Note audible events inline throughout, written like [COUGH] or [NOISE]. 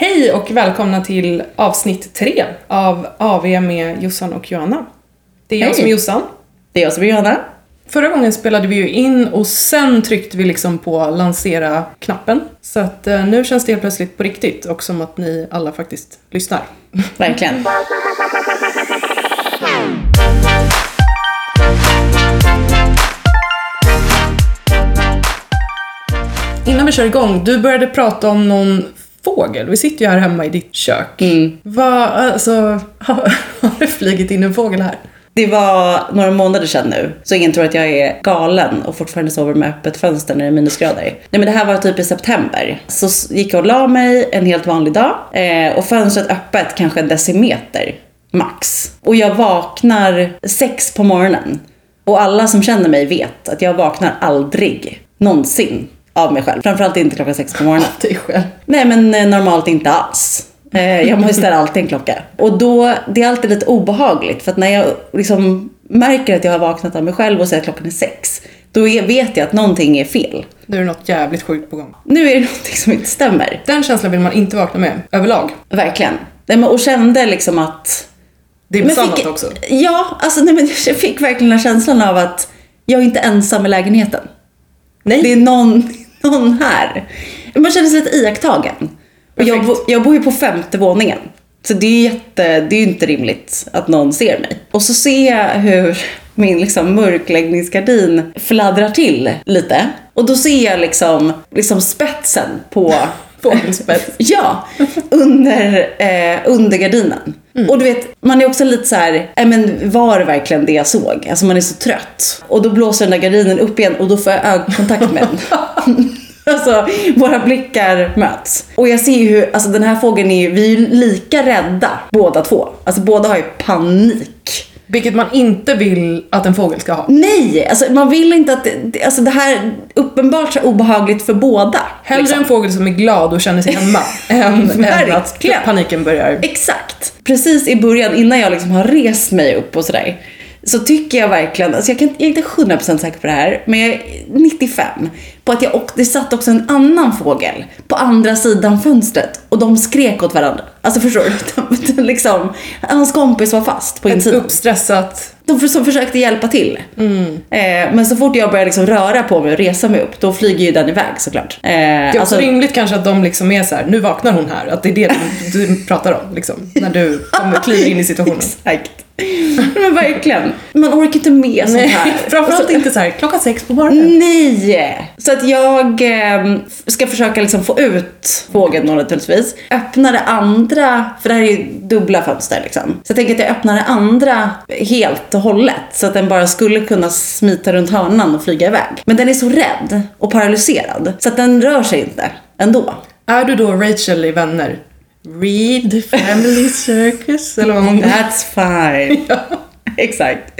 Hej och välkomna till avsnitt tre av AV med Jossan och Johanna. Det är jag Hej. som är Jossan. Det är jag som är Johanna. Förra gången spelade vi ju in och sen tryckte vi liksom på lansera-knappen. Så att eh, nu känns det helt plötsligt på riktigt och som att ni alla faktiskt lyssnar. Verkligen. Innan vi kör igång, du började prata om någon fågel. Vi sitter ju här hemma i ditt kök. Mm. Vad, alltså, [LAUGHS] har, har det flugit in en fågel här? Det var några månader sedan nu, så ingen tror att jag är galen och fortfarande sover med öppet fönster när det är minusgrader. Nej men det här var typ i september. Så gick jag och la mig en helt vanlig dag eh, och fönstret öppet kanske en decimeter max. Och jag vaknar sex på morgonen. Och alla som känner mig vet att jag vaknar aldrig någonsin av mig själv. Framförallt inte klockan sex på morgonen. Dig själv. Nej men eh, normalt inte alls. Eh, Jag måste ställa alltid en klocka. Och då, det är alltid lite obehagligt för att när jag liksom märker att jag har vaknat av mig själv och säger att klockan är sex. Då vet jag att någonting är fel. Nu är det något jävligt sjukt på gång. Nu är det någonting som inte stämmer. Den känslan vill man inte vakna med, överlag. Verkligen. Nej, men- Och kände liksom att... Det är besannat också. Ja, alltså nej, men [LAUGHS] jag fick verkligen den känslan av att jag är inte ensam i lägenheten. Nej. Det är någon, någon här. Man känner sig lite iakttagen. Och jag, bo, jag bor ju på femte våningen. Så det är jätte, det är ju inte rimligt att någon ser mig. Och så ser jag hur min liksom mörkläggningsgardin fladdrar till lite. Och då ser jag liksom, liksom spetsen på Fågelspets. [LAUGHS] Ja, under, eh, under gardinen. Och du vet, man är också lite så här, "Nej, men var det verkligen det jag såg? Alltså man är så trött. Och då blåser den där gardinen upp igen och då får jag ögonkontakt med den. [LAUGHS] Alltså, våra blickar möts. Och jag ser ju hur, alltså den här fågeln är ju, vi är ju lika rädda båda två. Alltså båda har ju panik. Vilket man inte vill att en fågel ska ha. Nej, alltså man vill inte att, det- alltså det här är uppenbart så obehagligt för båda. Hellre liksom. en fågel som är glad och känner sig hemma [LAUGHS] än, än att paniken börjar. Exakt. Precis i början, innan jag liksom har rest mig upp och sådär. Så tycker jag verkligen, alltså jag, kan, jag är inte 100% säker på det här, men jag är 95 på att jag, och det satt också en annan fågel på andra sidan fönstret och de skrek åt varandra. Alltså förstår du? [LAUGHS] De, liksom, hans kompis var fast på Ett insidan. uppstressat... De som försökte hjälpa till. Eh, men så fort jag börjar liksom röra på mig och resa mig upp, då flyger ju den iväg såklart. Eh, Det är också alltså- rimligt kanske att de liksom är så här, nu vaknar hon här. Att det är det du, du pratar om liksom. När du kommer, kliver in i situationen. [LAUGHS] Exakt. [LAUGHS] Men verkligen. Man orkar inte med sånt Nej, här. framförallt [LAUGHS] inte så här klockan sex på morgonen. Nej! Så att jag eh, ska försöka liksom få ut fågeln då naturligtvis. Öppna det andra, för det här är ju dubbla fönster liksom. Så jag tänker att jag öppnar det andra helt och hållet. Så att den bara skulle kunna smita runt hörnan och flyga iväg. Men den är så rädd och paralyserad. Så att den rör sig inte ändå. Är du då Rachel i Vänner? Read the family circus eller vad hon That's fine. [LAUGHS] Exakt.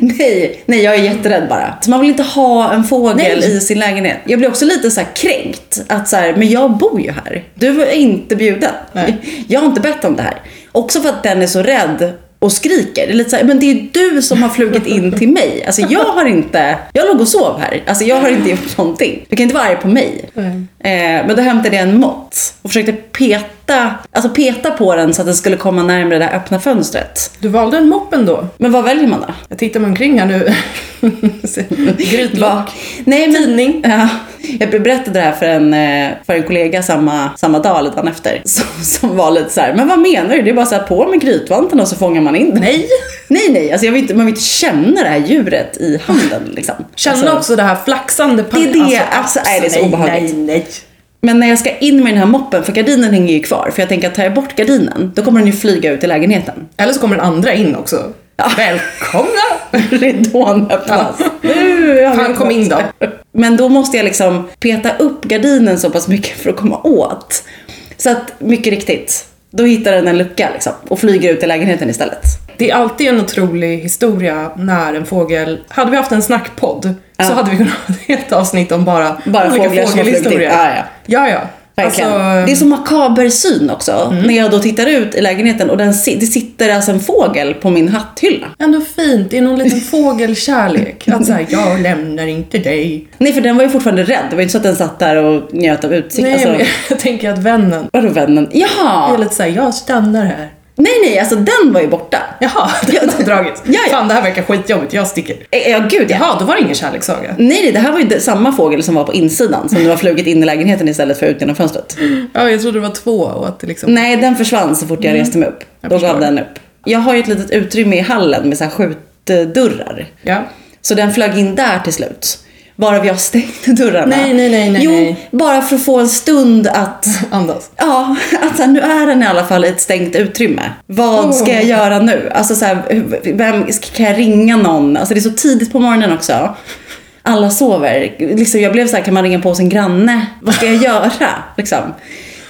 Nej, nej, jag är jätterädd bara. Så man vill inte ha en fågel Nej. i sin lägenhet. Jag blir också lite så kränkt. Att så här, men jag bor ju här. Du är inte bjuden. Nej. [LAUGHS] Jag har inte bett om det här. Också för att den är så rädd och skriker. Det är lite så här, men det är du som har flugit in till mig. Alltså jag har inte, jag låg och sov här. Alltså jag har inte gjort någonting. Du kan inte vara arg på mig. Nej. Eh, men då hämtade jag en mått och försökte peta, alltså peta på den så att den skulle komma närmare det där öppna fönstret. Du valde en moppen då. Men vad väljer man då? Jag tittar mig omkring här nu. [LAUGHS] Grytlock. Nej, men, Tidning. [LAUGHS] Ja, jag berättade det här för en, eh, för en kollega samma, samma dag, eller dagen efter. [LAUGHS] Som, som var lite så här, men vad menar du? Det är bara så här på med grytvanten och så fångar man in det. Nej. Nej, nej, alltså jag vill inte, man vill inte känna det här djuret i handen liksom. Känna alltså, också det här flaxande Det är det, alltså, nej, det är så nej, obehagligt. Nej, nej. Men när jag ska in med den här moppen, för gardinen hänger ju kvar. För jag tänker att tar jag bort gardinen, då kommer den ju flyga ut i lägenheten. Eller så kommer den andra in också. Välkomna! [LAUGHS] Ridån öppnas. Vi Han kom in då. Men då måste jag liksom peta upp gardinen så pass mycket för att komma åt. Så att, mycket riktigt, då hittar den en lucka liksom och flyger ut i lägenheten istället. Det är alltid en otrolig historia när en fågel... Hade vi haft en snackpodd så Ja. hade vi kunnat ha ett helt avsnitt om bara, Bara olika fåglar fågelhistorier. Ja, ja. ja, ja. Alltså, det är så makaber syn också. När jag då tittar ut i lägenheten och den, det sitter alltså en fågel på min hatthylla. Ändå fint, det är någon liten fågelkärlek. Att säga jag lämnar inte dig. Nej för den var ju fortfarande rädd. Det var inte så att den satt där och njöt av utsikt. Nej, alltså, men [LAUGHS] jag tänker att vännen Vadå vännen? är Jaha! lite såhär, jag stannar här. Nej nej, alltså den var ju borta. Jaha, den har dragits. Ja, ja. Fan, det här verkar skitjobbigt, jag sticker. Eh, Ja gud ja. Jaha, då var det ingen kärlekssaga. Nej nej, det här var ju samma fågel som var på insidan som nu har flugit in i lägenheten istället för ut genom fönstret. Ja, jag trodde det var två och att det liksom... Nej, den försvann så fort jag reste mig upp. Jag Då gav den upp. Jag har ju ett litet utrymme i hallen med så här skjutdörrar. Ja. Så den flög in där till slut. Varav jag stängde dörrarna. Nej, nej, nej, nej, Jo, nej. bara för att få en stund att [LAUGHS] Andas. Ja, att så här, nu är den i alla fall i ett stängt utrymme. Vad ska jag göra nu? Alltså så här, vem, kan jag ringa någon? Alltså det är så tidigt på morgonen också. Alla sover. Liksom, jag blev så här, kan man ringa på sin granne? Vad ska jag göra? Liksom.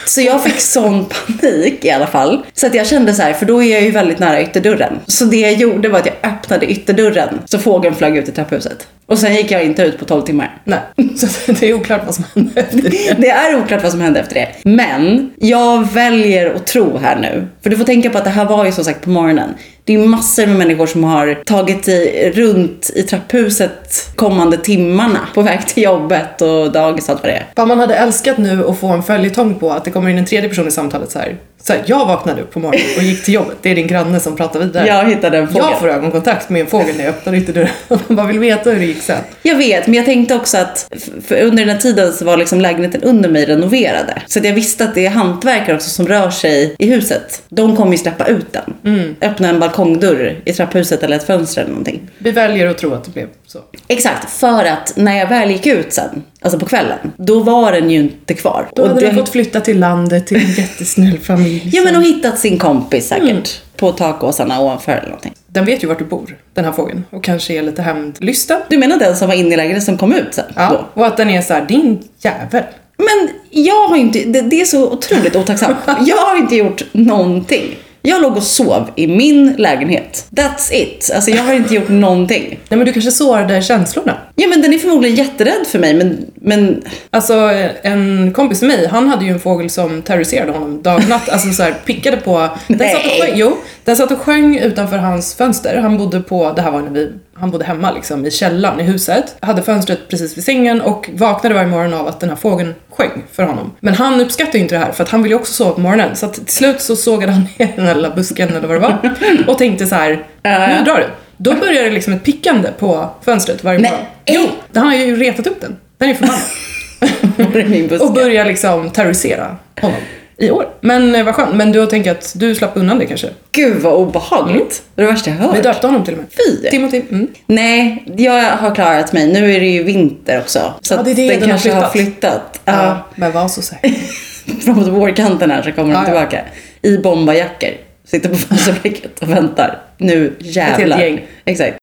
Så jag fick sån panik i alla fall. Så att jag kände så här, för då är jag ju väldigt nära ytterdörren. Så det jag gjorde var att jag öppnade ytterdörren så fågeln flög ut i trapphuset. Och sen gick jag inte ut på 12 timmar. Nej, [LAUGHS] så det är oklart vad som hände efter det. Det är oklart vad som hände efter det. Men jag väljer att tro här nu. För du får tänka på att det här var ju som sagt på morgonen. Det är massor med människor som har tagit sig runt i trapphuset kommande timmarna på väg till jobbet och dagis och allt vad det är. Man hade älskat nu att få en följetong på att det kommer in en tredje person i samtalet så här. Så här, jag vaknade upp på morgonen och gick till jobbet. Det är din granne som pratar vidare. Jag hittade en fågel. Jag får ögonkontakt med en fågel när jag öppnar ytterdörren. [LAUGHS] Man bara vill veta hur det gick sen. Jag vet, men jag tänkte också att under den här tiden så var liksom lägenheten under mig renoverade. Så jag visste att det är hantverkare också som rör sig i huset. De kommer ju släppa ut den. Öppna en balkongdörr i trapphuset eller ett fönster eller någonting. Vi väljer att tro att det blev så. Exakt, för att när jag väl gick ut sen, alltså på kvällen, då var den ju inte kvar. Då hade det, den fått flytta till landet till en jättesnäll familj. Ja men och hittat sin kompis säkert. Mm. På takåsarna ovanför eller någonting. Den vet ju vart du bor, den här fågeln. Och kanske är lite hämndlysten. Du menar den som var inne i lägenheten som kom ut sen? Då? Ja, och att den är så här, din jävel. Men jag har inte, det, det är så otroligt otacksamt. [LAUGHS] Jag har inte gjort någonting. Jag låg och sov i min lägenhet. That's it. Alltså jag har inte gjort någonting. Nej men du kanske sårade känslorna. Ja men den är förmodligen jätterädd för mig men, men Alltså en kompis till mig, han hade ju en fågel som terroriserade honom dag och natt. Alltså så här, pickade på... [LAUGHS] Den Nej. satt, och sjöng, jo, den satt och sjöng utanför hans fönster. Han bodde på, det här var när vi, han bodde hemma liksom i källaren i huset. Hade fönstret precis vid sängen och vaknade varje morgon av att den här fågeln sjöng för honom. Men han uppskattade ju inte det här för att han ville ju också sova på morgonen. Så att till slut så sågade han [LAUGHS] ner den här lilla busken eller vad det var [LAUGHS] och tänkte så här, nu drar du. Då börjar det liksom ett pickande på fönstret varje Nej. morgon. Jo, han har ju retat upp den. Den är förbannad. [LAUGHS] det? Och börjar liksom terrorisera honom i år. Men eh, vad skönt. Men du tänker att du slapp undan det kanske? Gud vad obehagligt. Det är det värsta jag hört. Vi döpte honom till och med. Fy. Timothy. Mm. Nej, jag har klarat mig. Nu är det ju vinter också. Så Ja, det är det, den, den har kanske har flyttat. flyttat. Ja. Ja. men var så säker. [LAUGHS] Framåt vårkanten här så kommer Ja, de ja. tillbaka. I bombarjackor. Sitter på [LAUGHS] fönsterbräcket och väntar. Nu jävlar. gäng. Exakt.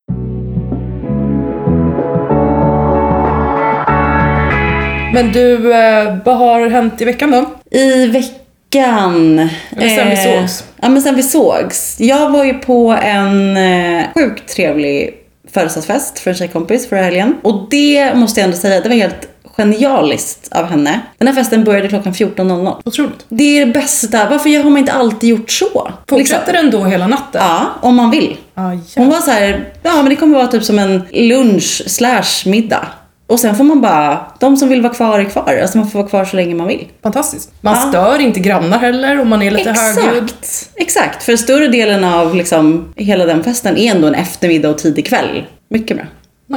Men du, eh, vad har hänt i veckan då? I veckan... Eller sen vi sågs. Ja, men sen vi sågs. Jag var ju på en eh, sjukt trevlig födelsedagsfest för en tjejkompis förra helgen. Och det måste jag ändå säga, det var helt genialiskt av henne. Den här festen började klockan 14.00. Otroligt. Det är det bästa. Varför har man inte alltid gjort så? Fortsätter den då hela natten? Ja, om man vill. Ah, Hon var så här, ja men det kommer vara typ som en lunch slash middag. Och sen får man bara, de som vill vara kvar är kvar. Alltså man får vara kvar så länge man vill. Fantastiskt. Man Ja. stör inte grannar heller om man är lite högljudd. Exakt, exakt. För större delen av liksom hela den festen är ändå en eftermiddag och tidig kväll. Mycket bra.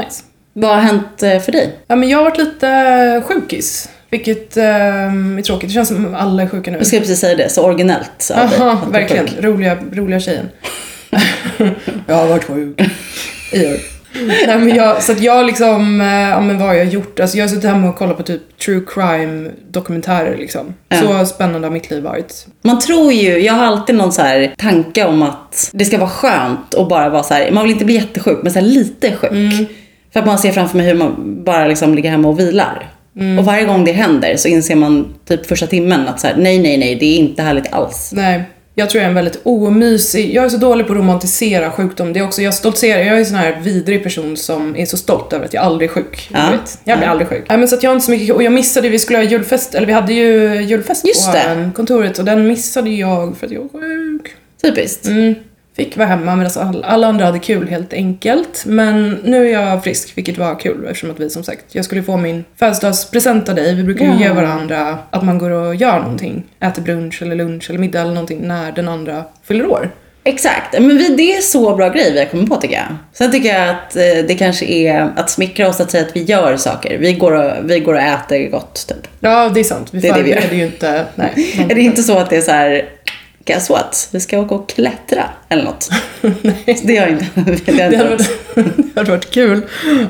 Nice. Vad har hänt eh, för dig? Ja, men jag har varit lite eh, sjukis. Vilket eh, är tråkigt. Det känns som alla är sjuka nu. Jag skulle precis säga det, så originellt Aha, verkligen. Roliga, roliga tjejen. [LAUGHS] jag har varit sjuk i år. [LAUGHS] Nej, men jag, så att jag liksom, eh, ja men vad har jag gjort? Alltså jag har suttit hemma och kollat på typ true crime dokumentärer liksom. Ja. Så spännande har mitt liv varit. Man tror ju, jag har alltid någon så här tanke om att det ska vara skönt och bara vara så här, man vill inte bli jättesjuk men så lite sjuk. Mm. För att man ser framför mig hur man bara liksom ligger hemma och vilar. Mm. Och varje gång det händer så inser man typ första timmen att så här, nej, nej, nej, det är inte härligt alls. Nej. Jag tror jag är en väldigt omysig, jag är så dålig på att romantisera sjukdom. Det är också, jag stoltserar, jag är en sån här vidrig person som är så stolt över att jag aldrig är sjuk. Ja. Jag blir Ja. aldrig sjuk. Nej, men så att jag inte så mycket, och jag missade, vi skulle ha julfest, eller vi hade ju julfest Just på det. kontoret och den missade jag för att jag var sjuk. Typiskt. Mm. Fick vara hemma medan alla, alla andra hade kul helt enkelt. Men nu är jag frisk, vilket var kul eftersom att vi som sagt, jag skulle få min födelsedagspresent av dig. Vi brukar ju Ja. ge varandra att man går och gör någonting. Äter brunch eller lunch eller middag eller någonting när den andra fyller år. Exakt, men vi, det är så bra grej vi har kommit på tycker jag. Sen tycker jag att eh, det kanske är att smickra oss att säga att vi gör saker. Vi går och, vi går och äter gott typ. Ja, det är sant. Vi Det är det vi gör. ju inte... Nej. [LAUGHS] Är det inte så att det är så här, guess what? Vi ska åka och klättra eller något. [LAUGHS] Nej. Det har inte, det har Det hade, varit, [LAUGHS] det hade varit kul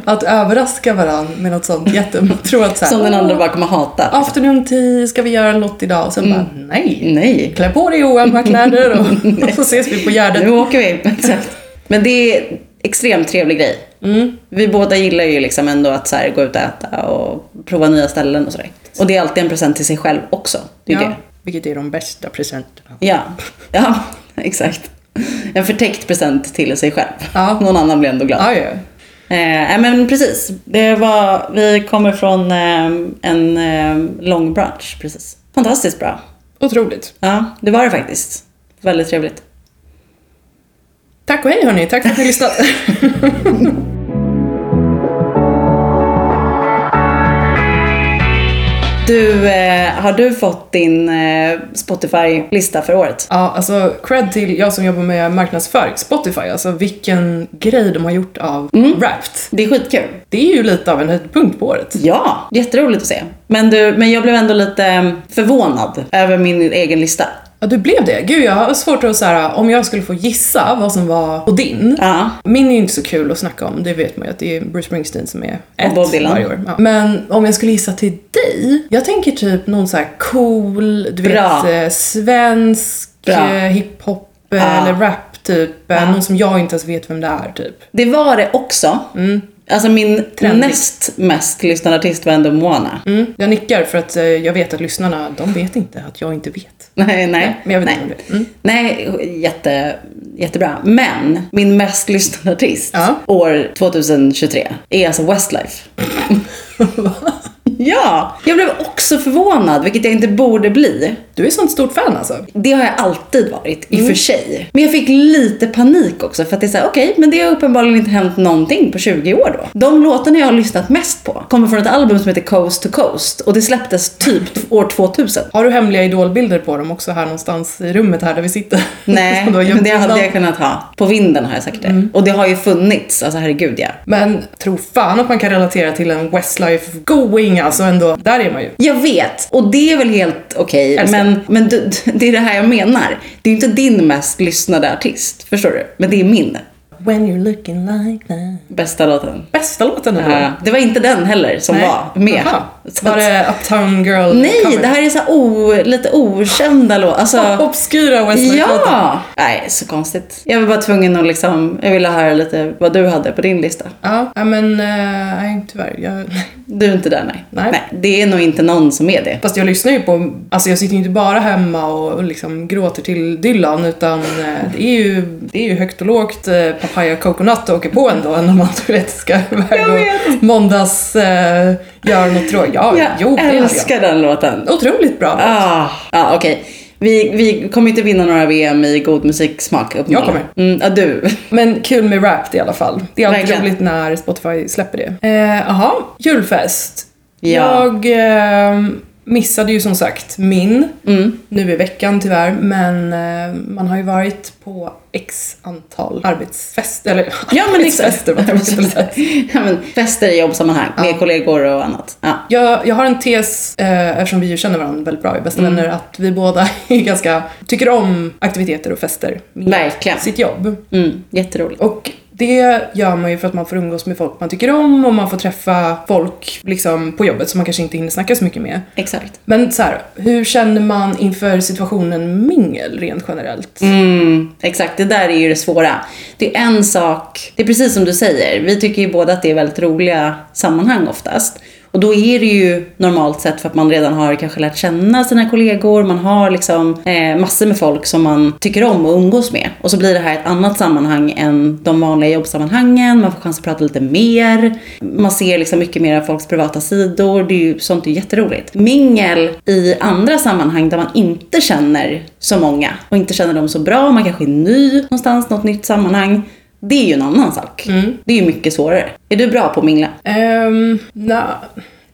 att överraska varandra med något sånt jätte... Tro att så här, Som den andra "Åh, bara kommer hata. Afternoon tea, ska vi göra något idag? Och sen bara, nej. Nej, Klä på dig oömma kläder och, och [LAUGHS] så ses vi på Gärdet. nu åker vi. Exakt. Men det är extremt trevlig grej. Mm. Vi båda gillar ju liksom ändå att så här, gå ut och äta och prova nya ställen och sådär. Och det är alltid en present till sig själv också. Det är ja, det. Vilket är de bästa presenterna. Ja, ja [LAUGHS] exakt. En förtäckt present till sig själv. Ja. [LAUGHS] Någon annan blir ändå glad. Ja, ja. Eh, nej, men precis. Det var, vi kommer från eh, en eh, lång brunch precis. Fantastiskt bra. Otroligt. Ja, det var det faktiskt. Väldigt trevligt. Tack och hej hörni, tack för att ni lyssnat. [LAUGHS] Du, eh, har du fått din eh, Spotify-lista för året? Ja, alltså cred till jag som jobbar med marknadsföring, Spotify, alltså vilken grej de har gjort av Wrapped. Det är skitkul. Det är ju lite av en höjdpunkt på året. Ja, jätteroligt att se. Men, du, men jag blev ändå lite eh, förvånad över min egen lista. Ja, du blev det? Gud, jag har svårt att säga om jag skulle få gissa vad som var på din. Ja. Min är ju inte så kul att snacka om, det vet man ju att det är Bruce Springsteen som är ett Bob Dylan. varje år. Ja. Men om jag skulle gissa till dig, jag tänker typ någon så här cool, du Bra. vet, eh, svensk Bra. eh, hiphop eh, Ja. eller rap typ. Ja. Någon som jag inte ens vet vem det är typ. Det var det också. Alltså min Trendigt. näst mest lyssnade artist var ändå Moana. Mm. Jag nickar för att jag vet att lyssnarna, de vet inte att jag inte vet. [LAUGHS] Nej, nej. Men jag vet nej. det. Mm. Nej, jätte, jättebra. Men min mest lyssnade artist Ja. år 2023 är alltså Westlife. [LAUGHS] [LAUGHS] ja, jag blev också förvånad, vilket jag inte borde bli. Du är sånt stort fan alltså. Det har jag alltid varit, i och Mm. för sig. Men jag fick lite panik också för att det är såhär, okej, men det har uppenbarligen inte hänt någonting på 20 år då. De låtarna jag har lyssnat mest på kommer från ett album som heter Coast to Coast och det släpptes typ år 2000. Har du hemliga idolbilder på dem också här någonstans i rummet här där vi sitter? [LAUGHS] Nej, men det hade jag kunnat ha. På vinden har jag säkert det. Mm. Och det har ju funnits, alltså herregud ja. Men tro fan att man kan relatera till en Westlife going alltså ändå. Där är man ju. Jag vet, och det är väl helt okej, Älskar. men, men du, [LAUGHS] det är det här jag menar. Det är ju inte din mest lyssnade artist, förstår du? Men det är min When you're looking like that. bästa låten. Bästa låten. Ja, det var inte den heller som Nej. var med. Jaha. Var det Uptown Girl Nej, cover? det här är så o, lite okända låtar. Alltså, [LAUGHS] Obskyra Westlife-låtar. ja! Nej, så konstigt. Jag var bara tvungen att liksom, jag ville höra lite vad du hade på din lista. Ja, ja, men eh, nej tyvärr. Jag, Du är inte där, nej. Nej. Det är nog inte någon som är det. Fast jag lyssnar ju på, alltså jag sitter ju inte bara hemma och, liksom gråter till Dylan utan eh, det är ju, det är ju högt och lågt eh, papaya coconut åker på ändå när man du [LAUGHS] vet ska iväg och måndags eh, göra något tråkigt. Ja, Jag jo det jag. älskar den låten. Otroligt bra. Ah, ah, okej. Vi, vi kommer inte vinna några VM i god musiksmak uppenbarligen. kommer. Mm, ja, du. [LAUGHS] Men kul med rap i alla fall. Det är alltid Verkligen. roligt när Spotify släpper det. Eh, Jaha, julfest. Ja. Jag eh, missade ju som sagt min Mm. nu i veckan tyvärr, men eh, man har ju varit på x antal arbetsfester, eller [LAUGHS] Ja, men arbetsfester, att säga. [LAUGHS] ja, men fester i jobbsammanhang med kollegor och annat. Ja. Jag, jag har en tes, eh, eftersom vi ju känner varandra väldigt bra, är bästa Mm. vänner, att vi båda [LAUGHS] är ganska, tycker om aktiviteter och fester Verkligen. sitt jobb. Mm, jätteroligt. Och det gör man ju för att man får umgås med folk man tycker om och man får träffa folk liksom på jobbet som man kanske inte hinner snacka så mycket med. Exakt. Men så här, hur känner man inför situationen mingel rent generellt? Mm, exakt, det där är ju det svåra. Det är en sak, det är precis som du säger, vi tycker ju båda att det är väldigt roliga sammanhang oftast. Och då är det ju normalt sett för att man redan har kanske lärt känna sina kollegor, man har liksom eh, massor med folk som man tycker om och umgås med. Och så blir det här ett annat sammanhang än de vanliga jobbsammanhangen, man får chans att prata lite mer, man ser liksom mycket mer av folks privata sidor, det är ju, sånt är jätteroligt. Mingel i andra sammanhang där man inte känner så många och inte känner dem så bra, man kanske är ny någonstans, något nytt sammanhang. Det är ju en annan sak. Det är ju mycket svårare. Är du bra på att mingla? Um, nej.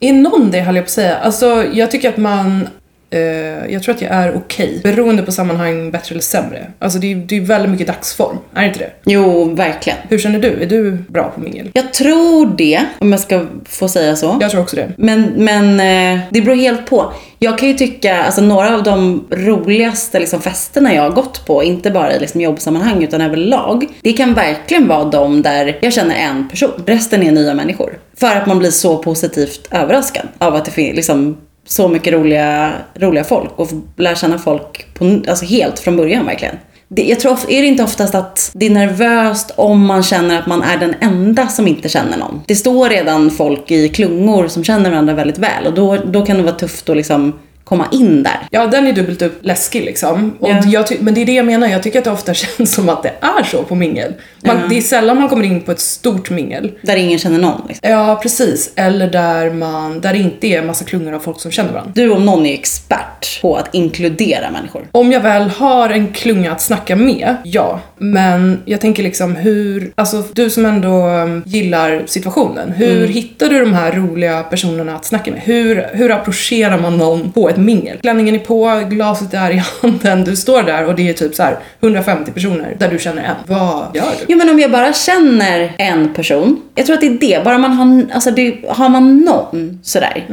I någon del höll jag på att säga. Alltså, jag tycker att man... eh, jag tror att jag är okej. Beroende på sammanhang, bättre eller sämre. Alltså det är, det är väldigt mycket dagsform. Är det inte det? Jo, verkligen. Hur känner du? Är du bra på mingel? Jag tror det, om jag ska få säga så. Jag tror också det. Men, men eh, det beror helt på. Jag kan ju tycka, alltså några av de roligaste liksom, festerna jag har gått på, inte bara i liksom, jobbsammanhang utan överlag, det kan verkligen vara de där jag känner en person. Resten är nya människor. För att man blir så positivt överraskad av att det finns liksom, så mycket roliga, roliga folk och lär känna folk på, alltså, helt från början verkligen. Det, jag tror, är det inte oftast att det är nervöst om man känner att man är den enda som inte känner någon? Det står redan folk i klungor som känner varandra väldigt väl och då, då kan det vara tufft att liksom komma in där. Ja, den är dubbelt upp läskig liksom. Och Ja. jag men det är det jag menar, jag tycker att det ofta [LAUGHS] känns som att det är så på mingel. Man, Ja. Det är sällan man kommer in på ett stort mingel. Där ingen känner någon. Liksom. Ja, precis. Eller där, man, där det inte är massa klungor av folk som känner varandra. Du om någon är expert på att inkludera människor. Om jag väl har en klunga att snacka med, ja. Men jag tänker liksom hur, alltså du som ändå um, gillar situationen, hur hittar du de här roliga personerna att snacka med? Hur, hur approcherar man någon på ett mingel? Klänningen är på, glaset är i handen, du står där och det är typ så här 150 personer där du känner en. Vad gör du? Jo men om jag bara känner en person, jag tror att det är det, bara man har, alltså det, har man någon sådär,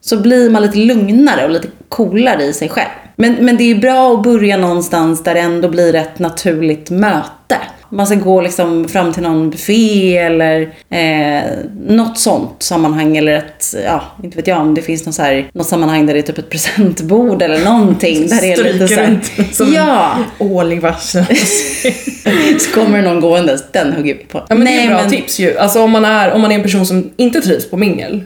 så blir man lite lugnare och lite coolare i sig själv. Men, men det är bra att börja någonstans där det ändå blir ett naturligt möte. Man ska gå liksom fram till någon buffé eller eh, något sånt sammanhang eller ett, ja, inte vet jag om det finns något, så här, något sammanhang där det är typ ett presentbord eller någonting. där det är lite så här, som Ja, en ål i vassen. [LAUGHS] så kommer någon gåendes, den hugger vi på. Ja, men det är bra tips ju. Alltså om man, är, om man är en person som inte trivs på mingel,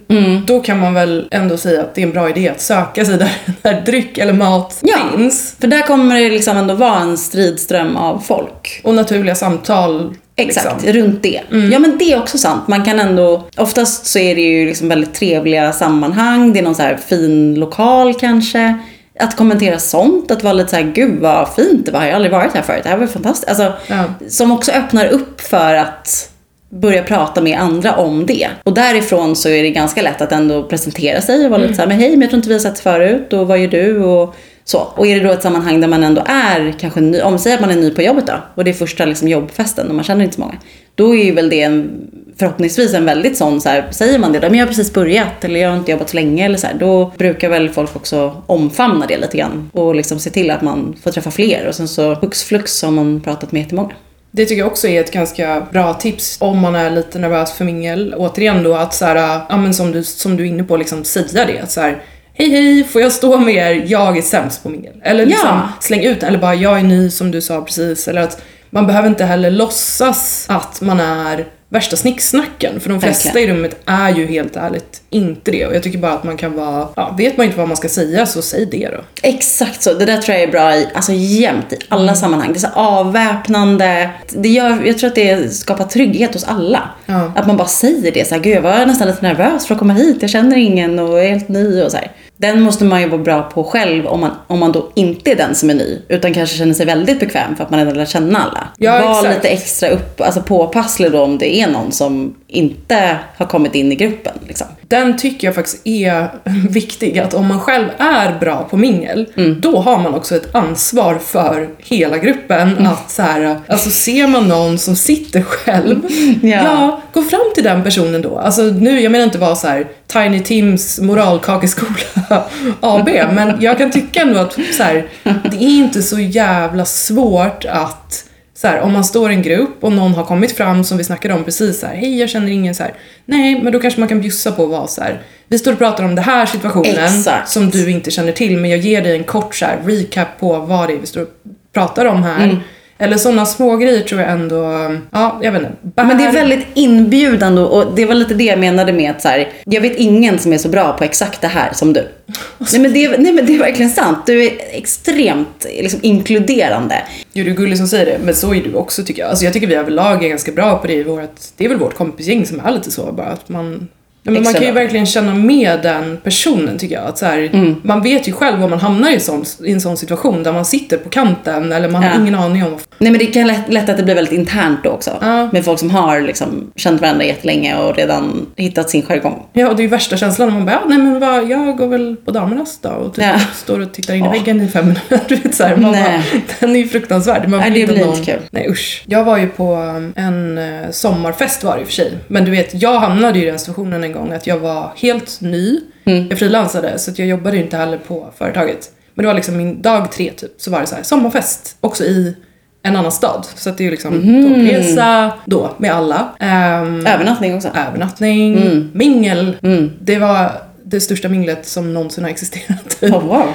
då kan man väl ändå säga att det är en bra idé att söka sig där, [LAUGHS] där dryck eller mat Ja. finns. För där kommer det liksom ändå vara en stridström av folk. Och naturliga samtal. Exakt, Liksom. runt det. Ja men det är också sant. Man kan ändå, oftast så är det ju liksom väldigt trevliga sammanhang. Det är någon så fin lokal kanske. Att kommentera sånt, att vara lite så här, gud vad fint det var, jag har aldrig varit här förut, det här var fantastiskt. Alltså, Ja. Som också öppnar upp för att börja prata med andra om det. Och därifrån så är det ganska lätt att ändå presentera sig och vara lite så här, men hej, men jag tror inte vi har sett förut och vad gör du? Och så. Och är det då ett sammanhang där man ändå är kanske ny, om säger att man är ny på jobbet då och det är första liksom jobbfesten och man känner inte så många. Då är ju väl det en, förhoppningsvis en väldigt sån så här, säger man det då, men jag har precis börjat eller jag har inte jobbat så länge eller så här, då brukar väl folk också omfamna det lite grann och liksom se till att man får träffa fler och sen så hux flux har man pratat med jättemånga. Det tycker jag också är ett ganska bra tips om man är lite nervös för mingel. Återigen då att så här, ja men som du, som du är inne på, liksom säga det. Att så här, hej hej, får jag stå med er? Jag är sämst på mingel. Eller liksom Ja. släng ut eller bara jag är ny som du sa precis. Eller att man behöver inte heller låtsas att man är värsta snicksnacken. För de flesta Verkligen. i rummet är ju helt ärligt inte det. Och jag tycker bara att man kan vara, ja, vet man inte vad man ska säga så säg det då. Exakt så. Det där tror jag är bra i, alltså jämt i alla sammanhang. Det är så avväpnande. Det gör, jag tror att det skapar trygghet hos alla. Ja. Att man bara säger det så här, gud jag var nästan lite nervös för att komma hit. Jag känner ingen och är helt ny och så här. Den måste man ju vara bra på själv om man, om man då inte är den som är ny. Utan kanske känner sig väldigt bekväm för att man redan lär känna alla. Ja, Var exakt. lite extra upp, alltså påpasslig då om det är någon som inte har kommit in i gruppen. Liksom. Den tycker jag faktiskt är [LAUGHS] viktig, att om man själv är bra på mingel, Mm. då har man också ett ansvar för hela gruppen. Mm. Att så här, alltså ser man någon som sitter själv, [LAUGHS] Ja. ja. gå fram till den personen då. Alltså nu, jag menar inte vara så här Tiny Tims moralkakeskola [LAUGHS] AB, men jag kan tycka ändå att så här, det är inte så jävla svårt att så här, om man står i en grupp och någon har kommit fram som vi snackade om precis så här, hej jag känner ingen så här. Nej, men då kanske man kan bjussa på vara så här. Vi står och pratar om den här situationen Exakt. som du inte känner till, men jag ger dig en kort så recap på vad det är vi står och pratar om här. Mm. Eller sådana små grejer tror jag ändå, ja jag vet inte. Bär. Men det är väldigt inbjudande och det var lite det jag menade med att så här, jag vet ingen som är så bra på exakt det här som du. [LAUGHS] Nej men det nej, men det är verkligen sant. Du är extremt liksom, inkluderande. Jo, du är gullig som säger det, men så är du också tycker jag. Alltså jag tycker vi överlag är ganska bra på det i vårt, det är väl vårt kompisgäng som är lite så bara att man men man kan ju verkligen känna med den personen tycker jag. Att så här, Mm. Man vet ju själv om man hamnar i, sån, i en sån situation där man sitter på kanten eller man Ja. har ingen aning om vad Nej men det kan lätt, lätt att det blir väldigt internt då också. Ja. Med folk som har liksom, känt varandra jättelänge och redan hittat sin jargong. Ja, och det är ju värsta känslan när man bara, ja, nej men vad, jag går väl på damernas då och typ Ja. står och tittar in i väggen i fem minuter. [LAUGHS] Du vet så här, man bara, [LAUGHS] den är ju fruktansvärd. Man Nej, det blir inte kul. Nej usch. Jag var ju på en eh, sommarfest var det i och för sig. Men du vet, jag hamnade ju i den situationen en gång att jag var helt ny. Mm. Jag frilansade så att jag jobbade inte heller på företaget. Men det var liksom min dag tre typ, så var det så här sommarfest också i en annan stad. Så att det är ju liksom Mhm. tågresa då med alla. Ehm, Övernattning också. övernattning, Mm. mingel. Mm. Det var det största minglet som någonsin har existerat. [LAUGHS] Oh, wow.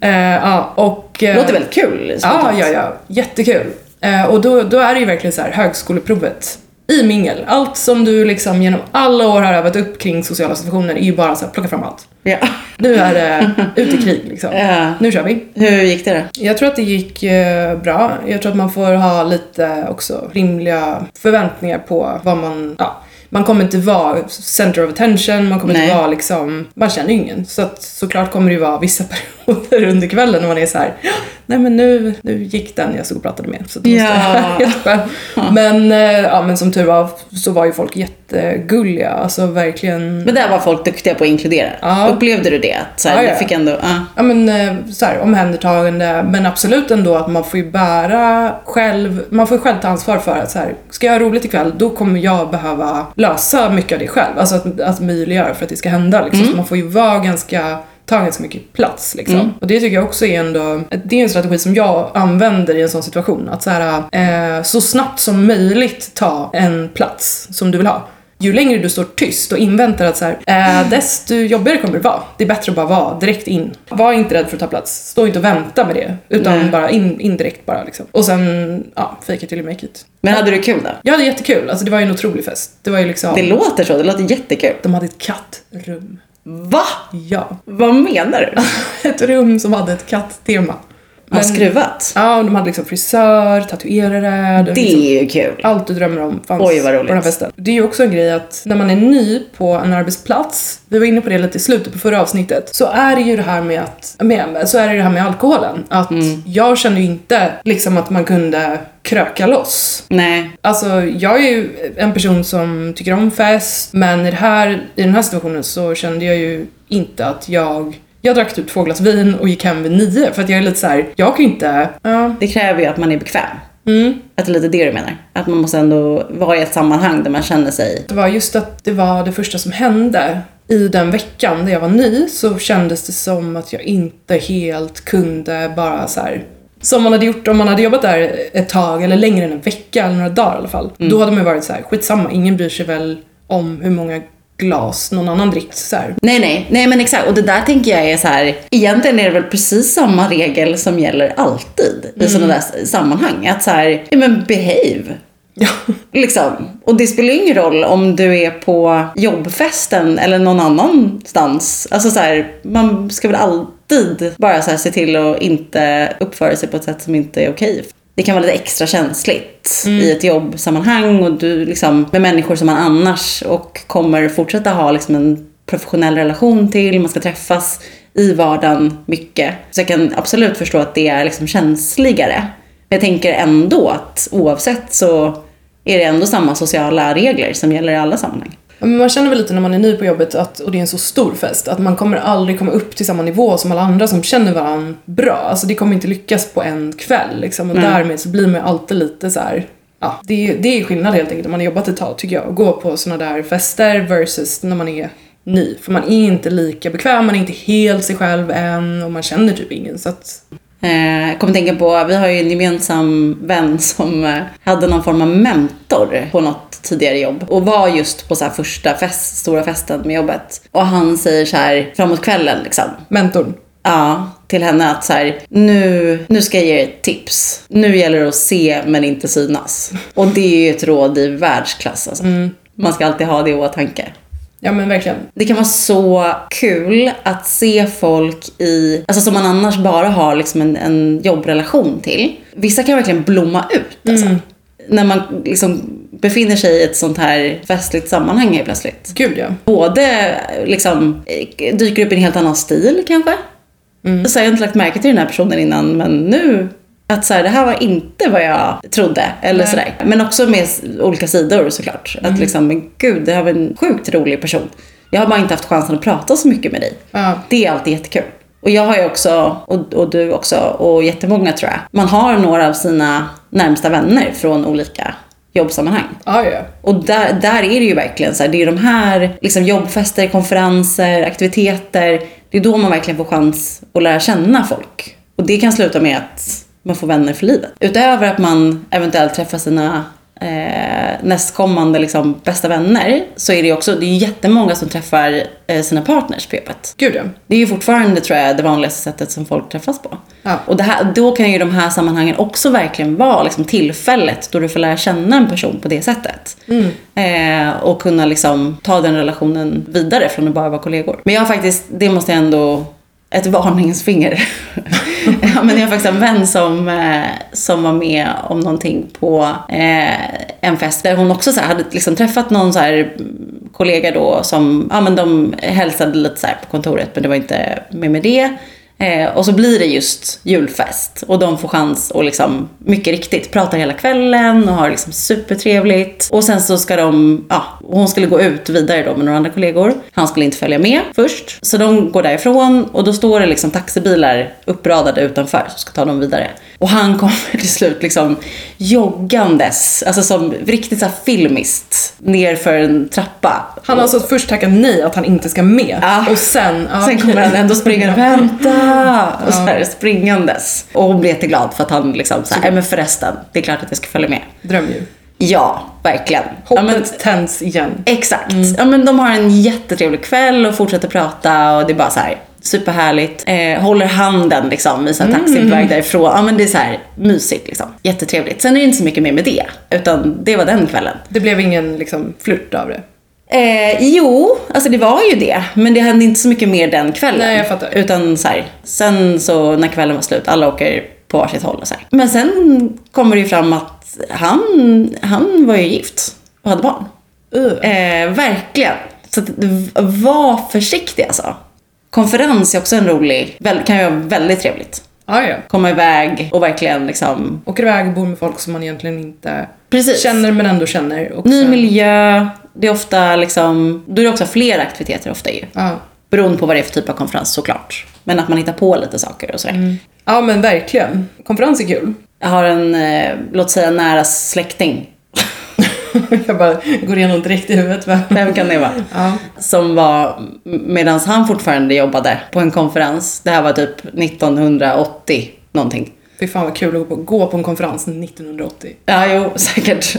Ja, och... Det eh, låter väldigt kul. Ja, ja, ja. Jättekul. Eh, och då, då är det ju verkligen så här högskoleprovet i mingel. Allt som du liksom genom alla år har övat upp kring sociala situationer är ju bara så här, plocka fram allt. Ja. Nu är det ut i krig liksom. Ja. Nu kör vi. Hur gick det då? Jag tror att det gick eh, bra. Jag tror att man får ha lite också rimliga förväntningar på vad man, ja. Man kommer inte vara center of attention, man kommer Nej. inte vara liksom, man känner ju ingen. Så att såklart kommer det ju vara vissa [LAUGHS] perioder under kvällen när man är så här. Nej men nu, nu gick den jag stod och pratade med. Så måste Ja. själv. [LAUGHS] Men, eh, ja, men som tur var så var ju folk jättegulliga, alltså verkligen. Men där var folk duktiga på att inkludera. Ja. Upplevde du det? Att så här, Ja, ja. fick ändå... Ja. Ja men eh, så här, omhändertagande, men absolut ändå att man får ju bära själv, man får själv ta ansvar för att så här, ska jag ha roligt ikväll då kommer jag behöva lösa mycket av det själv. Alltså att, att möjliggöra för att det ska hända liksom. Så man får ju vara ganska ta ganska mycket plats liksom. Och det tycker jag också är ändå, det är en strategi som jag använder i en sån situation. Att så, här, eh, så snabbt som möjligt ta en plats som du vill ha. Ju längre du står tyst och inväntar att så här, eh, desto jobbigare kommer det vara. Det är bättre att bara vara direkt in. Var inte rädd för att ta plats. Stå inte och vänta med det. Utan Nej. bara in, indirekt bara liksom. Och sen, ja, fake it till you make it. Men hade du kul då? Jag hade jättekul. Alltså det var ju en otrolig fest. Det var ju liksom, Det låter så, det låter jättekul. de hade ett kattrum. Va? Ja. Vad menar du? [LAUGHS] Ett rum som hade ett katttema. Har skruvat? Ja, och de hade liksom frisör, tatuerare. Det liksom, är ju kul. allt du drömmer om fanns Oj, vad roligt. på den här festen. Det är ju också en grej att när man är ny på en arbetsplats, vi var inne på det lite i slutet på förra avsnittet, så är det ju det här med att, med, så är det det här med alkoholen. Att Mm. jag kände ju inte liksom att man kunde kröka loss. Nej. Alltså, jag är ju en person som tycker om fest, men i, det här, i den här situationen så kände jag ju inte att jag... Jag drack typ två glas vin och gick hem vid nio för att jag är lite så här, jag kan ju inte... Ja, Det kräver ju att man är bekväm. mm. Att det är lite det du menar. Att man måste ändå vara i ett sammanhang där man känner sig... Det var just att det var det första som hände i den veckan där jag var ny så kändes det som att jag inte helt kunde bara så här som man hade gjort om man hade jobbat där ett tag eller längre än en vecka eller några dagar i alla fall. Då hade man ju varit så här, skitsamma, ingen bryr sig väl om hur många glas någon annan dricker så här. Nej, nej, nej men exakt. Och det där tänker jag är så här. Egentligen är det väl precis samma regel som gäller alltid i sådana där sammanhang. Att så här, ja men behave. Ja. [LAUGHS] Liksom. Och det spelar ingen roll om du är på jobbfesten eller någon annanstans. Alltså så här, man ska väl alltid bara så här se till att inte uppföra sig på ett sätt som inte är okej. Det kan vara lite extra känsligt i ett jobbsammanhang och du liksom med människor som man annars och kommer fortsätta ha liksom en professionell relation till, man ska träffas i vardagen mycket. Så jag kan absolut förstå att det är liksom känsligare. Men jag tänker ändå att oavsett så är det ändå samma sociala regler som gäller i alla sammanhang. Men man känner väl lite när man är ny på jobbet att, och det är en så stor fest att man kommer aldrig komma upp till samma nivå som alla andra som känner varandra bra. Alltså det kommer inte lyckas på en kväll liksom. Och Nej. därmed så blir man alltid lite så här. Ja, det, är- det är skillnad helt enkelt om man har jobbat ett tag tycker jag. Att gå på såna där fester versus när man är ny. För man är inte lika bekväm, man är inte helt sig själv än och man känner typ ingen. Så att, Eh, Jag kommer tänka på, vi har ju en gemensam vän som eh, hade någon form av mentor på något tidigare jobb. Och var just på så första fest, stora festen med jobbet. Och han säger så här framåt kvällen liksom. mentorn. Ja, till henne att så här, nu, nu ska jag ge er ett tips. Nu gäller det att se men inte synas. Och det är ju ett råd i världsklass alltså. Man ska alltid ha det i åtanke. Ja men verkligen. Det kan vara så kul att se folk i, alltså som man annars bara har liksom en, en jobbrelation till. Vissa kan verkligen blomma ut alltså. När man liksom befinner sig i ett sånt här festligt sammanhang helt plötsligt. Gud ja. Både liksom eh, dyker upp i en helt annan stil kanske. Så jag har inte lagt märke till den här personen innan men nu att så här, det här var inte vad jag trodde. Eller Nej. sådär. Men också med olika sidor såklart. Att liksom, men gud, det här var en sjukt rolig person. Jag har bara inte haft chansen att prata så mycket med dig. Ja. Det är alltid jättekul. Och jag har ju också, och, och du också, och jättemånga tror jag. Man har några av sina närmsta vänner från olika jobbsammanhang. Ja, ja. Och där, där är det ju verkligen så här, det är de här liksom jobbfester, konferenser, aktiviteter. Det är då man verkligen får chans att lära känna folk. Och det kan sluta med att man får vänner för livet. Utöver att man eventuellt träffar sina eh, nästkommande liksom, bästa vänner så är det ju också, det är jättemånga som träffar eh, sina partners på jobbet. Gud ja. Det är ju fortfarande tror jag det vanligaste sättet som folk träffas på. Ja. Och här, då kan ju de här sammanhangen också verkligen vara liksom tillfället då du får lära känna en person på det sättet. Eh, och kunna liksom ta den relationen vidare från att bara vara kollegor. Men jag har faktiskt, det måste jag ändå, ett varningens finger. [LAUGHS] ja, men jag har faktiskt en vän som, eh, som var med om någonting på eh, en fest där hon också så här, hade liksom träffat någon så här kollega då som, ja men de hälsade lite så på kontoret men det var inte med med det. Eh, och så blir det just julfest och de får chans att liksom, mycket riktigt, prata hela kvällen och har liksom supertrevligt. Och sen så ska de, ja, och hon skulle gå ut vidare då med några andra kollegor. Han skulle inte följa med först. Så de går därifrån och då står det liksom taxibilar uppradade utanför som ska ta dem vidare. Och han kommer till slut liksom joggandes, alltså som riktigt så här filmiskt, ner för en trappa. Han har alltså först tackat nej att han inte ska med. Ja. Och sen... Ja, Sen kommer han ändå springande, vänta! Och så här springandes. Och hon blir jätteglad för att han liksom så här, "Nej, men förresten, det är klart att jag ska följa med. Dröm ju. Ja, verkligen. Ja, Hoppet men, tänds igen. exakt. Ja, men de har en jättetrevlig kväll och fortsätter prata och det är bara så här superhärligt. Eh, håller handen liksom i så här taxin på väg därifrån. Ja men det är så här mysigt liksom. Jättetrevligt. Sen är det inte så mycket mer med det. Utan det var den kvällen. Det blev ingen liksom flört av det. Eh, jo, alltså det var ju det. Men det hände inte så mycket mer den kvällen. Nej, jag fattar. Utan så här, sen så när kvällen var slut, alla åker på varsitt håll och så här. Men sen kommer det ju fram att han, han var ju gift och hade barn. Uh. Eh, verkligen. Så att, var försiktig alltså. Konferens är också en rolig, kan ju vara väldigt trevligt. Ja, ja. Komma iväg och verkligen liksom, Åker iväg och bor med folk som man egentligen inte Precis. känner men ändå känner. Och ny sen- miljö, det är ofta liksom, då är det också fler aktiviteter ofta ju. Ja. Beroende på vad det är för typ av konferens såklart. Men att man hittar på lite saker och sådär. ja, men verkligen. Konferens är kul. Jag har en, eh, låt säga nära släkting. [LAUGHS] jag bara går igenom direkt i huvudet. Men... Vem kan det vara? Ja. Som var, medan han fortfarande jobbade på en konferens. Det här var typ 1980 någonting. Fy fan vad kul att gå på, gå på en konferens 1980. Ja, jo, [LAUGHS] säkert.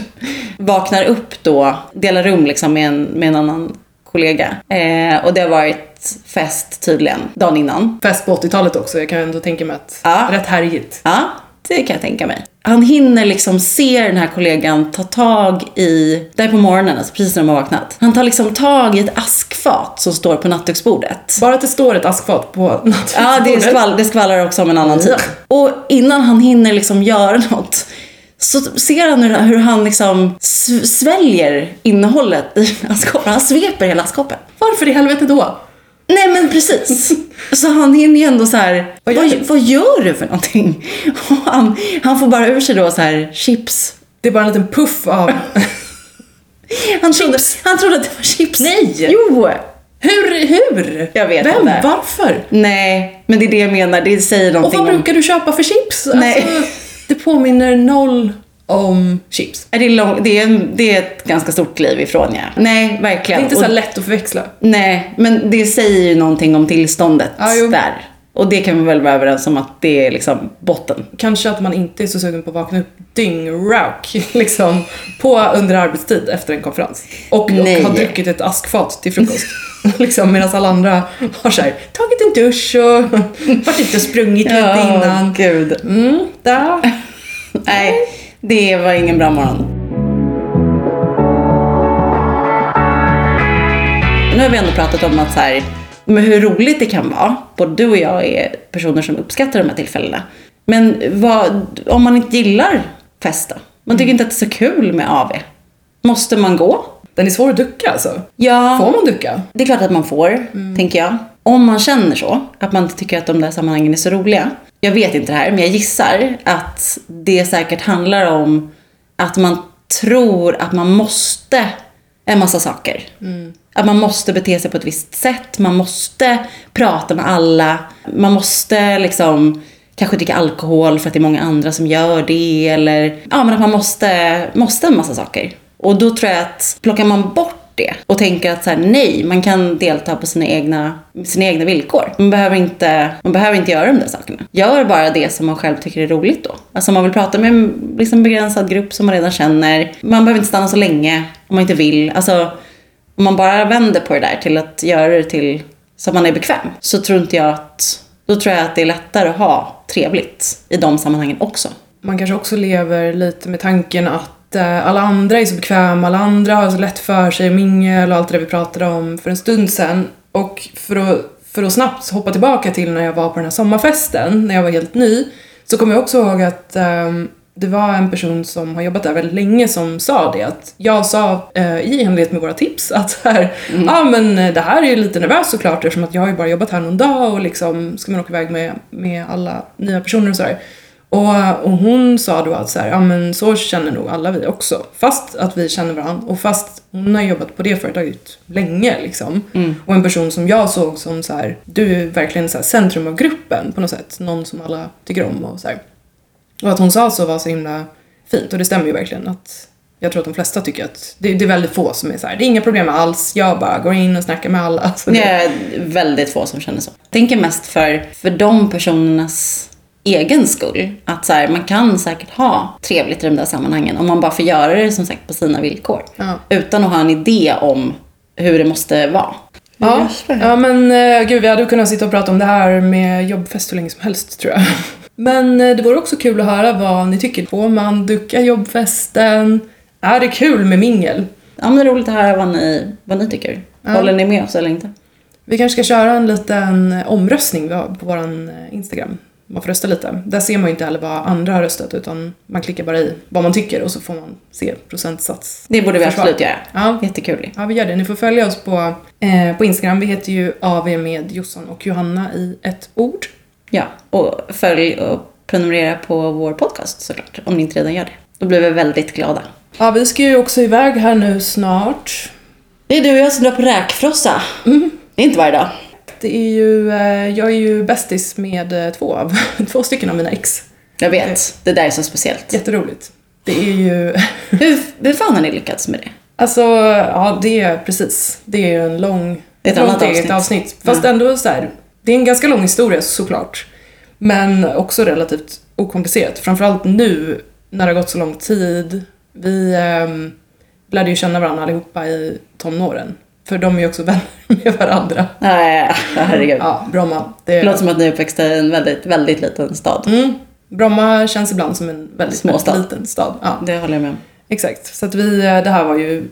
Vaknar upp då, delar rum liksom med en, med en annan kollega. Eh, och det har varit fest tydligen, dagen innan. Fest på 80-talet också. Jag kan ändå tänka mig att Ja. rätt härjigt. Ja, det kan jag tänka mig. Han hinner liksom se den här kollegan ta tag i, där på morgonen, alltså precis när de har vaknat. Han tar liksom tag i ett askfat som står på nattduksbordet. Bara att det står ett askfat på nattduksbordet. Ja, det, skvall, det skvallrar också om en annan tid. Ja. Och innan han hinner liksom göra något så ser han hur, han liksom sv- sväljer innehållet i [LAUGHS] askkoppen. Han sveper hela askkoppen. Varför i helvete då? Nej men precis. Så han hinner ju ändå så här, Vad vad, gör vad, du?" gör du för någonting? Och han, han får bara ur sig då så här chips. Det är bara en liten puff av... [LAUGHS] Han trodde, han trodde att det var chips. Nej! Jo! Hur? Hur? Jag vet Vem? inte. Varför? Nej, men det är det jag menar. Det säger Och någonting vad om... brukar du köpa för chips? Nej. Alltså, det påminner noll om chips. Är det, lång, det, är det är ett ganska stort kliv ifrån ja. Nej, Det verkligen. är inte så lätt att förväxla. Nej, men det säger ju någonting om tillståndet Ja, jo. där. Och det kan vi väl vara överens om att det är liksom botten. Kanske att man inte är så sugen på att vakna upp dyngrauk [LAUGHS] liksom på under arbetstid efter en konferens. Och, och har druckit ett askfat till frukost. [LAUGHS] liksom, Medan alla andra har så här, tagit en dusch och [LAUGHS] varit ute och sprungit lite innan. gud. Mm, där. Nej, det var ingen bra morgon. Nu har vi ändå pratat om att så här, men hur roligt det kan vara. Både du och jag är personer som uppskattar de här tillfällena. Men vad, om man inte gillar fest då? Man tycker inte att det är så kul med AV. Måste man gå? Den är svår att ducka alltså. Ja, Får man ducka? det är klart att man får, tänker jag. Om man känner så, att man inte tycker att de där sammanhangen är så roliga. Jag vet inte det här, men jag gissar att det säkert handlar om att man tror att man måste en massa saker. Att man måste bete sig på ett visst sätt, man måste prata med alla, man måste liksom kanske dricka alkohol för att det är många andra som gör det eller ja men att man måste, måste en massa saker. Och då tror jag att plockar man bort det och tänker att så här, nej, man kan delta på sina egna, sina egna villkor. Man behöver, inte, man behöver inte göra de där sakerna. Gör bara det som man själv tycker är roligt då. Alltså om man vill prata med en liksom, begränsad grupp som man redan känner. Man behöver inte stanna så länge om man inte vill. Alltså, om man bara vänder på det där till att göra det till så att man är bekväm så tror inte jag att då tror jag att det är lättare att ha trevligt i de sammanhangen också. Man kanske också lever lite med tanken att eh, alla andra är så bekväma, alla andra har så lätt för sig, mingel och allt det vi pratade om för en stund sedan. Och för att, för att snabbt hoppa tillbaka till när jag var på den här sommarfesten, när jag var helt ny, så kommer jag också ihåg att ehm, det var en person som har jobbat där väldigt länge som sa det att jag sa eh, i enlighet med våra tips att så här, ja men eh, det här är ju lite nervöst såklart eftersom att jag har ju bara jobbat här någon dag och liksom ska man åka iväg med, med alla nya personer och sådär. Och, och hon sa då att så här, ja men så känner nog alla vi också. Fast att vi känner varandra och fast hon har jobbat på det företaget länge liksom. Och en person som jag såg som så här, du är verkligen så här centrum av gruppen på något sätt. Någon som alla tycker om och så här. Och att hon sa så var så himla fint och det stämmer ju verkligen att jag tror att de flesta tycker att det, det är väldigt få som är så här, det är inga problem alls, jag bara går in och snackar med alla. [LAUGHS] Så Det är väldigt få som känner så. Jag tänker mest för, för de personernas egen skull. Att så här, man kan säkert ha trevligt i de där sammanhangen om man bara får göra det som sagt på sina villkor. Ja. Utan att ha en idé om hur det måste vara. Ja, ja men eh, gud vi hade kunnat sitta och prata om det här med jobbfest hur länge som helst tror jag. [LAUGHS] Men eh, det vore också kul att höra vad ni tycker. Får man ducka jobbfesten? Är det kul med mingel? Ja, men det är roligt att höra vad ni, vad ni tycker. Håller ni med oss eller inte? Vi kanske ska köra en liten eh, omröstning på vår Instagram. Man får rösta lite. Där ser man ju inte heller vad andra har röstat utan man klickar bara i vad man tycker och så får man se procentsats. Det borde vi Försvar. absolut göra. Ja, Jättekul. Ja, vi gör det. Ni får följa oss på, eh, på Instagram. Vi heter ju AV med Jossan och Johanna i ett ord. Ja, och följ och prenumerera på vår podcast såklart. Om ni inte redan gör det. Då blir vi väldigt glada. Ja, vi ska ju också iväg här nu snart. Det är du och jag som drar på räkfrossa. Det är inte varje dag. Det är ju, eh, jag är ju bästis med eh, två, av, [LAUGHS] två stycken av mina ex. Jag vet, det där är så speciellt. Jätteroligt. Det är ju, [LAUGHS] Hur, hur fan har ni lyckats med det? alltså, ja det är precis. Det är ju en lång, Ett långt annat avsnitt. avsnitt. Fast ändå så här, det är en ganska lång historia såklart. Men också relativt okomplicerat. Framförallt nu när det har gått så lång tid. Vi ehm, lärde ju känna varandra allihopa i tonåren. För de är ju också [LAUGHS] vänner med varandra. Nej, herregud. Ja, Bromma. Det, låter som att ni är uppväxta i en väldigt, väldigt liten stad. Mm. Bromma känns ibland som en väldigt, Småstad. väldigt liten stad. Ja, Det håller jag med om. exakt. Så att vi, eh, det här var ju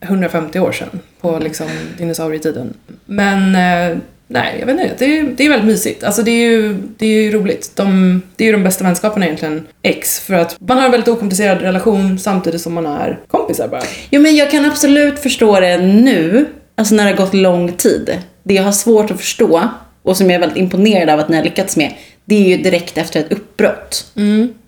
150 år sedan på liksom dinosaurietiden. Men eh, nej, jag vet inte. Det är, det är väldigt mysigt. Alltså det är ju, det är ju roligt. De, det är ju de bästa vänskaperna egentligen, ex. För att man har en väldigt okomplicerad relation samtidigt som man är kompisar bara. Jo, men jag kan absolut förstå det nu, alltså när det har gått lång tid. Det jag har svårt att förstå, och som jag är väldigt imponerad av att ni har lyckats med, det är ju direkt efter ett uppbrott.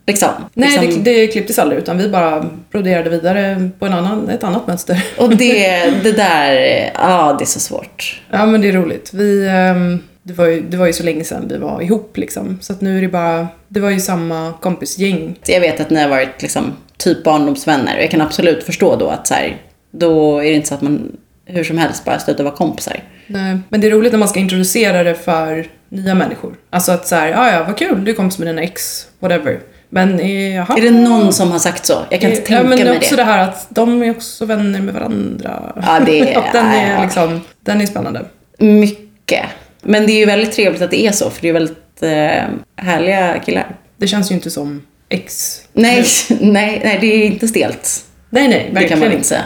Liksom. Nej, liksom. det, det klipptes aldrig utan vi bara broderade vidare på en annan, ett annat mönster. Och det, [LAUGHS] det där, ja det är så svårt. Ja men det är roligt. Vi, ehm, det, var ju, det var ju så länge sedan vi var ihop liksom. Så att nu är det bara, det var ju samma kompisgäng. Så jag vet att ni har varit liksom typ barndomsvänner och jag kan absolut förstå då att så här, då är det inte så att man hur som helst bara slutar vara kompisar. Nej, men det är roligt när man ska introducera det för nya människor. Alltså att så här, ja ja vad kul, du är kompis med dina ex, whatever. Men eh, jaha. Är det någon som har sagt så? Jag kan inte Eh, tänka ja, men det är mig också det. det här att de är också vänner med varandra. Ja, det [LAUGHS] är- den är ja. liksom, den är spännande. Mycket. Men det är ju väldigt trevligt att det är så, för det är väldigt eh, härliga killar. Det känns ju inte som ex. Nej, [LAUGHS] nej, nej, det är inte stelt. Nej, nej, Det verkligen kan man inte inte. säga.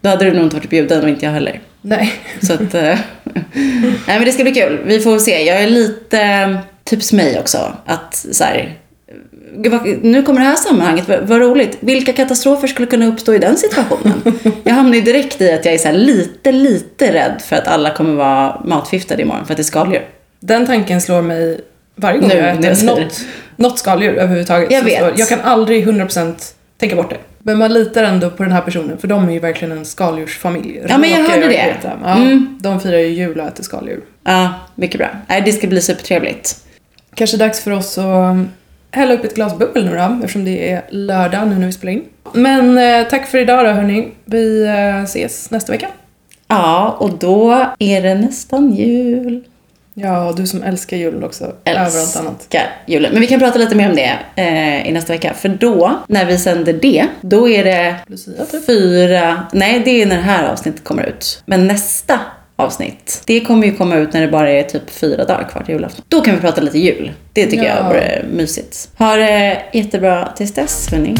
Då hade du nog inte varit bjuden och inte jag heller. Nej. Så att, eh, [LAUGHS] nej men det ska bli kul. Vi får se. Jag är lite typ som mig också. Att så här, nu kommer det här sammanhanget, vad, vad roligt. Vilka katastrofer skulle kunna uppstå i den situationen? Jag hamnar ju direkt i att jag är så lite, lite rädd för att alla kommer vara matförgiftade imorgon för att det är skaldjur. Den tanken slår mig varje gång Nu, jag äter något, något skaldjur överhuvudtaget. Jag vet. slår- Jag kan aldrig 100% tänka bort det. Men man litar ändå på den här personen för de är ju verkligen en skaldjursfamilj. Ja, men jag hörde det. Ja, Mm. De firar ju jul och äter skaldjur. Ja, mycket bra. Nej, det ska bli supertrevligt. Kanske dags för oss att hälla upp ett glas bubbel nu då, eftersom det är lördag nu när vi spelar in. Men eh, tack för idag då hörni. Vi eh, ses nästa vecka. Ja, och då är det nästan jul. Ja, du som älskar jul också. Allt annat. Älskar julen. Men vi kan prata lite mer om det eh, i nästa vecka. För då, när vi sänder det, då är det Lucia typ. fyra... Nej, det är när det här avsnittet kommer ut. Men nästa avsnitt, det kommer ju komma ut när det bara är typ fyra dagar kvar till julafton. Då kan vi prata lite jul. Det tycker Ja. jag vore mysigt. Ha det jättebra tills dess, hörni.